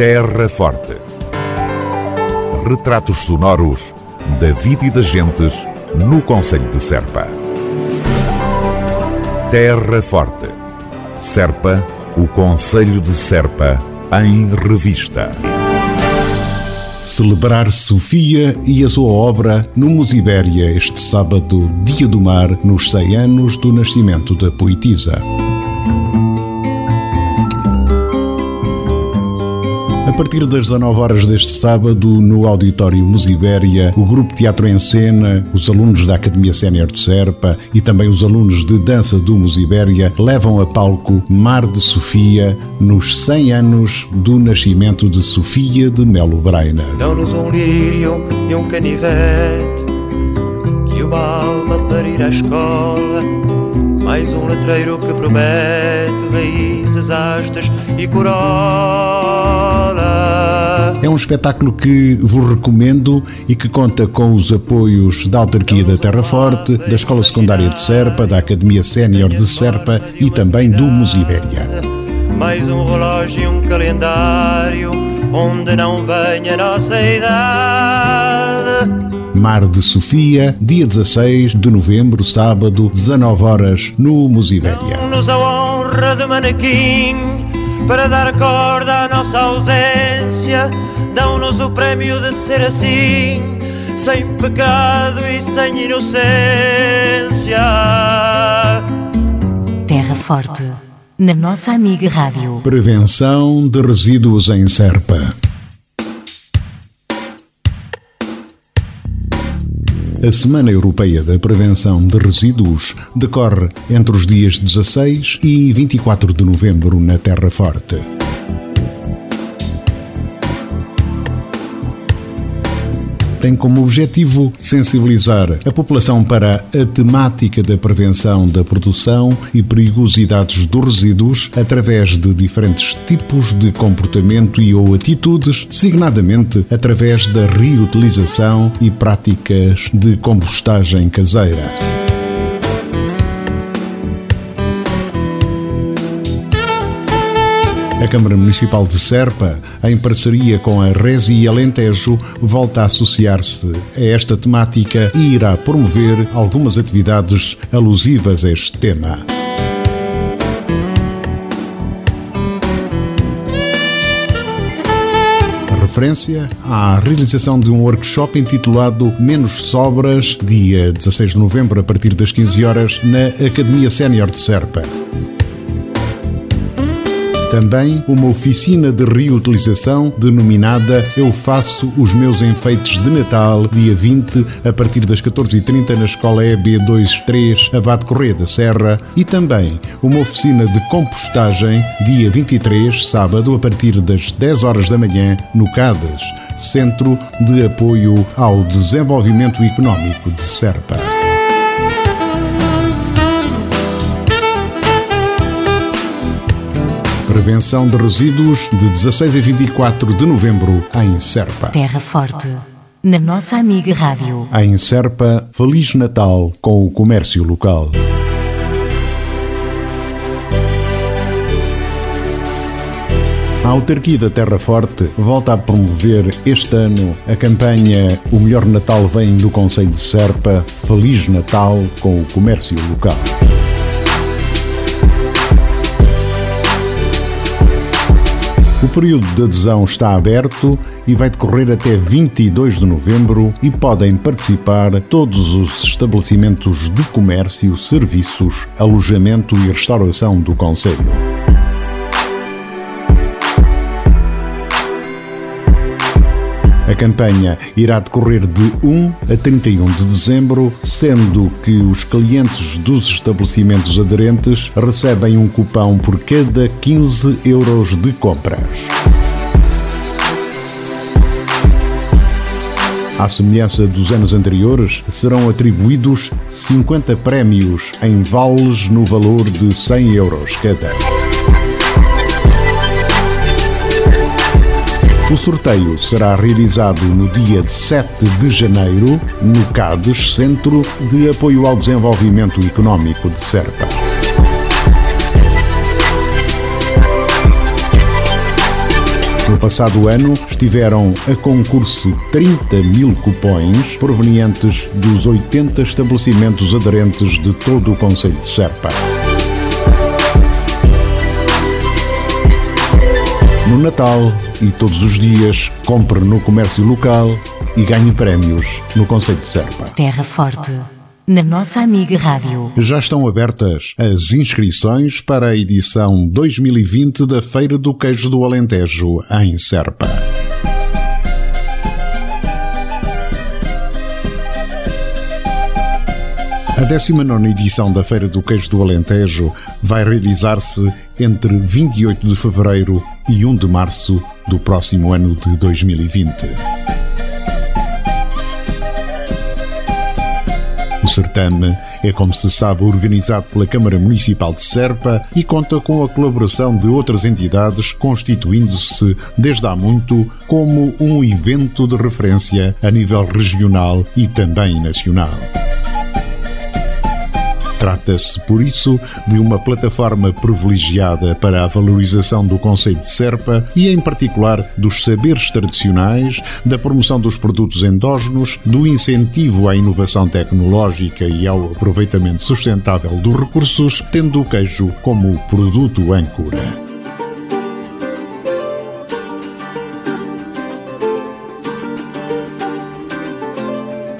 Terra Forte. Retratos sonoros da vida e das gentes no Conselho de Serpa. Terra Forte. Serpa, o Conselho de Serpa, em revista. Celebrar Sofia e a sua obra no Musibéria este sábado, Dia do Mar, nos 100 anos do nascimento da poetisa. A partir das 19 horas deste sábado, no Auditório Musibéria, o Grupo Teatro em Cena, os alunos da Academia Sénior de Serpa e também os alunos de dança do Musibéria levam a palco Mar de Sofia nos 100 anos do nascimento de Sofia de Melo Brainer. Dão-nos um lírio e um canivete e uma alma para ir à escola. Mais um letreiro que promete raízes, hastas e corola. É um espetáculo que vos recomendo e que conta com os apoios da Autarquia da Terra Forte, da Escola Secundária de Serpa, da Academia Sénior de Serpa e também do Musibéria. Mais um relógio e um calendário onde não venha a nossa idade. Mar de Sofia, dia 16 de novembro, sábado, 19 horas, no Musibéria. Dão-nos a honra de manequim para dar corda à nossa ausência. Dão-nos o prémio de ser assim, sem pecado e sem inocência. Terra Forte, na nossa amiga Rádio. Prevenção de resíduos em Serpa. A Semana Europeia da Prevenção de Resíduos decorre entre os dias 16 e 24 de novembro na Terra Forte. Tem como objetivo sensibilizar a população para a temática da prevenção da produção e perigosidades dos resíduos através de diferentes tipos de comportamento e ou atitudes, designadamente através da reutilização e práticas de compostagem caseira. A Câmara Municipal de Serpa, em parceria com a Resi Alentejo, volta a associar-se a esta temática e irá promover algumas atividades alusivas a este tema. referência à realização de um workshop intitulado Menos Sobras, dia 16 de novembro, a partir das 15 horas, na Academia Sénior de Serpa. Também uma oficina de reutilização denominada Eu Faço os Meus Enfeites de Natal, dia 20, a partir das 14h30 na Escola EB23 Abade Correia da Serra e também uma oficina de compostagem, dia 23, sábado, a partir das 10 horas da manhã, no CADES, Centro de Apoio ao Desenvolvimento Económico de Serpa. Prevenção de resíduos de 16 a 24 de novembro em Serpa. Terra Forte, na nossa amiga Rádio. Em Serpa, Feliz Natal com o comércio local. A autarquia da Terra Forte volta a promover este ano a campanha O Melhor Natal vem do Conselho de Serpa, Feliz Natal com o comércio local. O período de adesão está aberto e vai decorrer até 22 de novembro e podem participar todos os estabelecimentos de comércio, serviços, alojamento e restauração do Conselho. Campanha irá decorrer de 1 a 31 de dezembro, sendo que os clientes dos estabelecimentos aderentes recebem um cupão por cada 15 euros de compras. À semelhança dos anos anteriores, serão atribuídos 50 prémios em vales no valor de 100 euros cada. O sorteio será realizado no dia 7 de janeiro no CADES, Centro de Apoio ao Desenvolvimento Económico de Serpa. No passado ano estiveram a concurso 30 mil cupões provenientes dos 80 estabelecimentos aderentes de todo o Conselho de Serpa. No Natal e todos os dias, compre no comércio local e ganhe prémios no Conselho de Serpa. Terra Forte, na nossa amiga Rádio. Já estão abertas as inscrições para a edição 2020 da Feira do Queijo do Alentejo, em Serpa. A 19 edição da Feira do Queijo do Alentejo vai realizar-se entre 28 de fevereiro e 1 de março do próximo ano de 2020. O certame é, como se sabe, organizado pela Câmara Municipal de Serpa e conta com a colaboração de outras entidades, constituindo-se desde há muito como um evento de referência a nível regional e também nacional. Trata-se, por isso, de uma plataforma privilegiada para a valorização do conceito de Serpa e, em particular, dos saberes tradicionais, da promoção dos produtos endógenos, do incentivo à inovação tecnológica e ao aproveitamento sustentável dos recursos, tendo o queijo como produto âncora.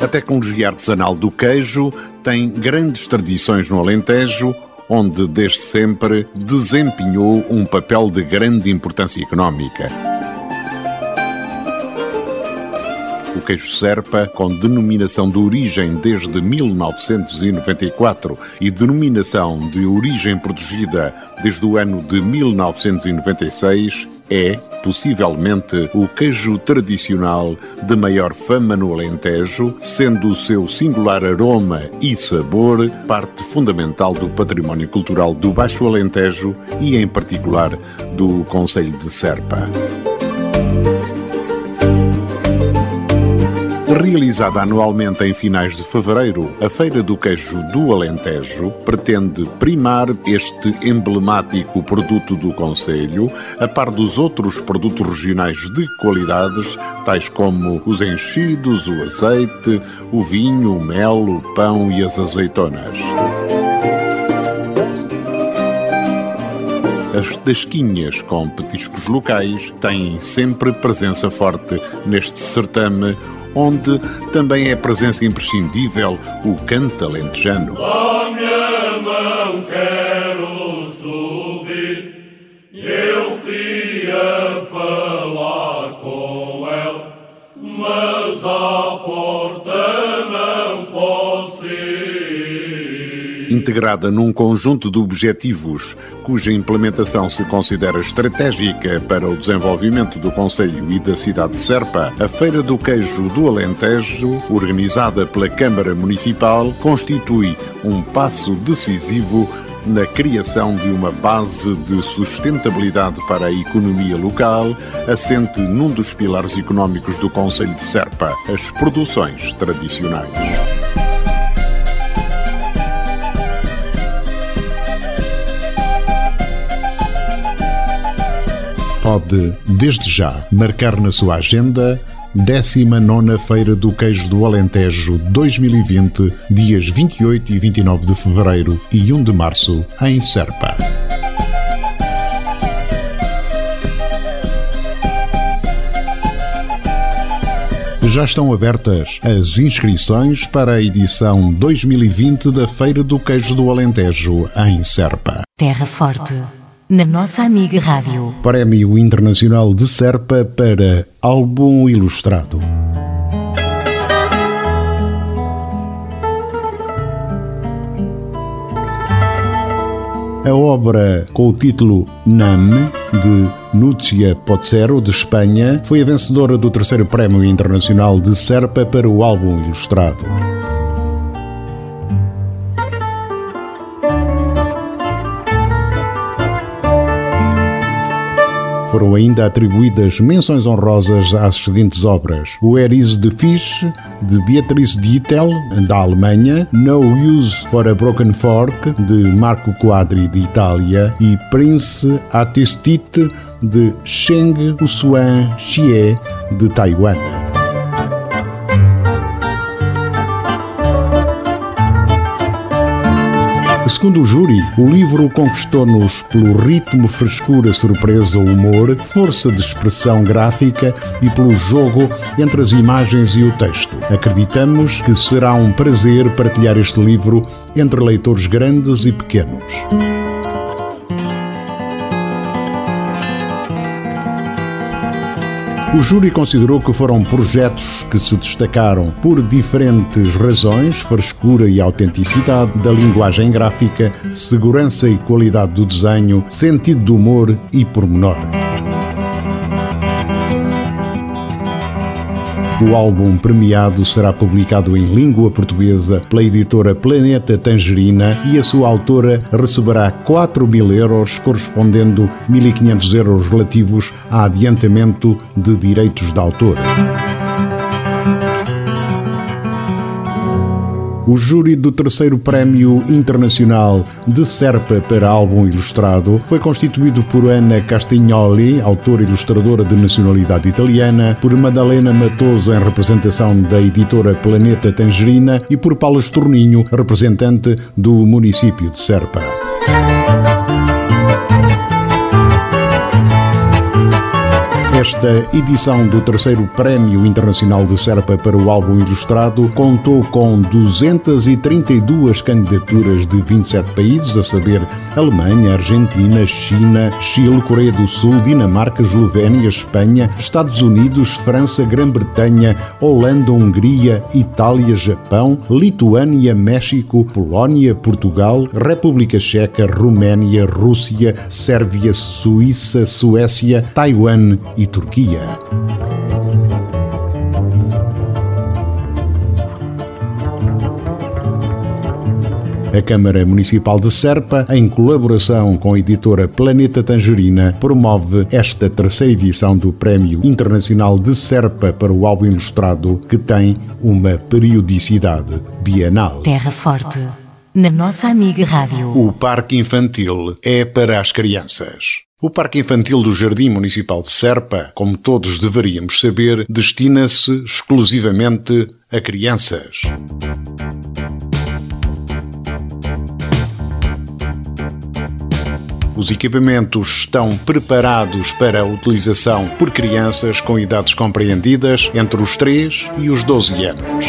A tecnologia artesanal do queijo tem grandes tradições no Alentejo, onde desde sempre desempenhou um papel de grande importância económica. O queijo Serpa, com denominação de origem desde 1994 e denominação de origem protegida desde o ano de 1996, é, possivelmente, o queijo tradicional de maior fama no Alentejo, sendo o seu singular aroma e sabor parte fundamental do património cultural do Baixo Alentejo e, em particular, do Conselho de Serpa. Realizada anualmente em finais de fevereiro, a Feira do Queijo do Alentejo pretende primar este emblemático produto do Conselho, a par dos outros produtos regionais de qualidades, tais como os enchidos, o azeite, o vinho, o mel, o pão e as azeitonas. As tasquinhas com petiscos locais têm sempre presença forte neste certame onde também é presença imprescindível o canto alentejano. Minha mão quero subir, eu queria falar com mas a porta Integrada num conjunto de objetivos cuja implementação se considera estratégica para o desenvolvimento do Conselho e da cidade de Serpa, a Feira do Queijo do Alentejo, organizada pela Câmara Municipal, constitui um passo decisivo na criação de uma base de sustentabilidade para a economia local, assente num dos pilares económicos do Conselho de Serpa, as produções tradicionais. Pode, desde já, marcar na sua agenda 19 Feira do Queijo do Alentejo 2020, dias 28 e 29 de fevereiro e 1 de março, em Serpa. Já estão abertas as inscrições para a edição 2020 da Feira do Queijo do Alentejo, em Serpa. Terra Forte na nossa amiga Rádio. Prémio Internacional de Serpa para Álbum Ilustrado. A obra com o título NAM, de Núcia Pozzero, de Espanha, foi a vencedora do terceiro Prémio Internacional de Serpa para o álbum ilustrado. Foram ainda atribuídas menções honrosas às seguintes obras: O Eris de Fish, de Beatrice Dittel, da Alemanha, No Use for a Broken Fork, de Marco Quadri, de Itália, e Prince Attestit, de Sheng Usuan Xie, de Taiwan. Segundo o júri, o livro conquistou-nos pelo ritmo, frescura, surpresa, humor, força de expressão gráfica e pelo jogo entre as imagens e o texto. Acreditamos que será um prazer partilhar este livro entre leitores grandes e pequenos. O júri considerou que foram projetos que se destacaram por diferentes razões, frescura e autenticidade da linguagem gráfica, segurança e qualidade do desenho, sentido do humor e pormenor. O álbum premiado será publicado em língua portuguesa pela editora Planeta Tangerina e a sua autora receberá 4 mil euros, correspondendo 1.500 euros relativos a adiantamento de direitos de autor. O júri do terceiro Prémio Internacional de Serpa para Álbum Ilustrado foi constituído por Ana Castignoli, autora ilustradora de nacionalidade italiana, por Madalena Matoso, em representação da editora Planeta Tangerina, e por Paulo Estorninho, representante do município de Serpa. Esta edição do terceiro Prémio Internacional de Serpa para o Álbum Ilustrado contou com 232 candidaturas de 27 países, a saber Alemanha, Argentina, China, Chile, Coreia do Sul, Dinamarca, Eslovénia, Espanha, Estados Unidos, França, Grã-Bretanha, Holanda, Hungria, Itália, Japão, Lituânia, México, Polónia, Portugal, República Checa, Roménia, Rússia, Sérvia, Suíça, Suécia, Taiwan e Turquia. A Câmara Municipal de Serpa, em colaboração com a editora Planeta Tangerina, promove esta terceira edição do Prémio Internacional de Serpa para o Álbum Ilustrado, que tem uma periodicidade bienal. Terra Forte, na nossa amiga Rádio. O Parque Infantil é para as crianças. O Parque Infantil do Jardim Municipal de Serpa, como todos deveríamos saber, destina-se exclusivamente a crianças. Os equipamentos estão preparados para a utilização por crianças com idades compreendidas entre os 3 e os 12 anos.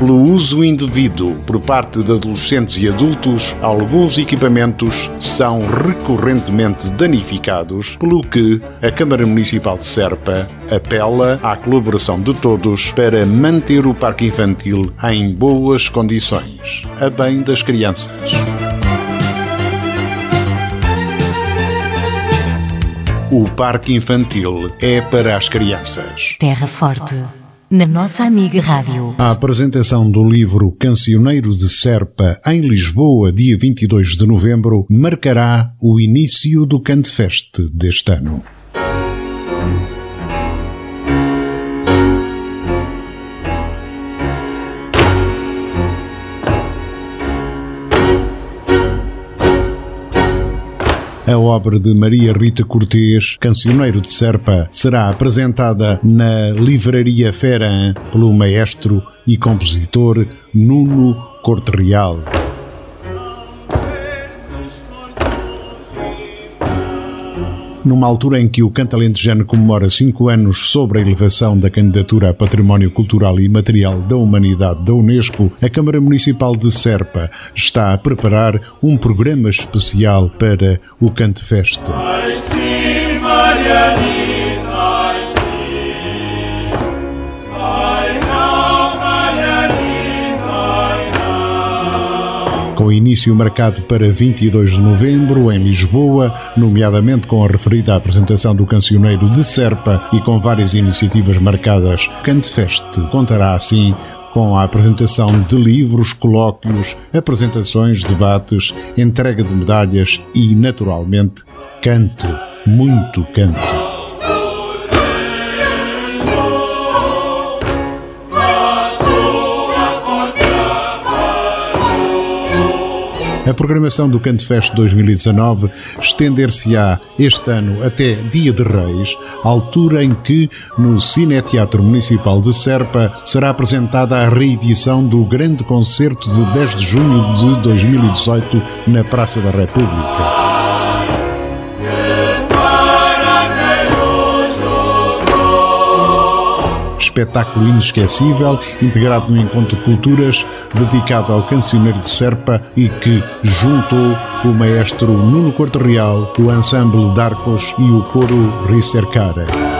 Pelo uso indevido por parte de adolescentes e adultos, alguns equipamentos são recorrentemente danificados, pelo que a Câmara Municipal de Serpa apela à colaboração de todos para manter o parque infantil em boas condições, a bem das crianças. O parque infantil é para as crianças. Terra Forte na nossa amiga Rádio. A apresentação do livro Cancioneiro de Serpa em Lisboa, dia 22 de novembro, marcará o início do Cantefest deste ano. A obra de Maria Rita Cortês, Cancioneiro de Serpa, será apresentada na Livraria Feran pelo maestro e compositor Nuno Corte Real. Numa altura em que o canto alentejano comemora cinco anos sobre a elevação da candidatura a Património Cultural e Material da Humanidade da Unesco, a Câmara Municipal de Serpa está a preparar um programa especial para o Canto Fest. Com início marcado para 22 de novembro em Lisboa, nomeadamente com a referida apresentação do cancioneiro de Serpa e com várias iniciativas marcadas. Cantefest contará assim com a apresentação de livros, colóquios, apresentações, debates, entrega de medalhas e, naturalmente, canto, muito canto. A programação do Canto Fest 2019 estender-se-á este ano até Dia de Reis, altura em que, no Cineteatro Municipal de Serpa, será apresentada a reedição do grande concerto de 10 de junho de 2018 na Praça da República. Espetáculo inesquecível, integrado no Encontro Culturas, dedicado ao cancioneiro de Serpa e que juntou o maestro Nuno Corte Real, o ensemble Darcos e o coro Ricercara.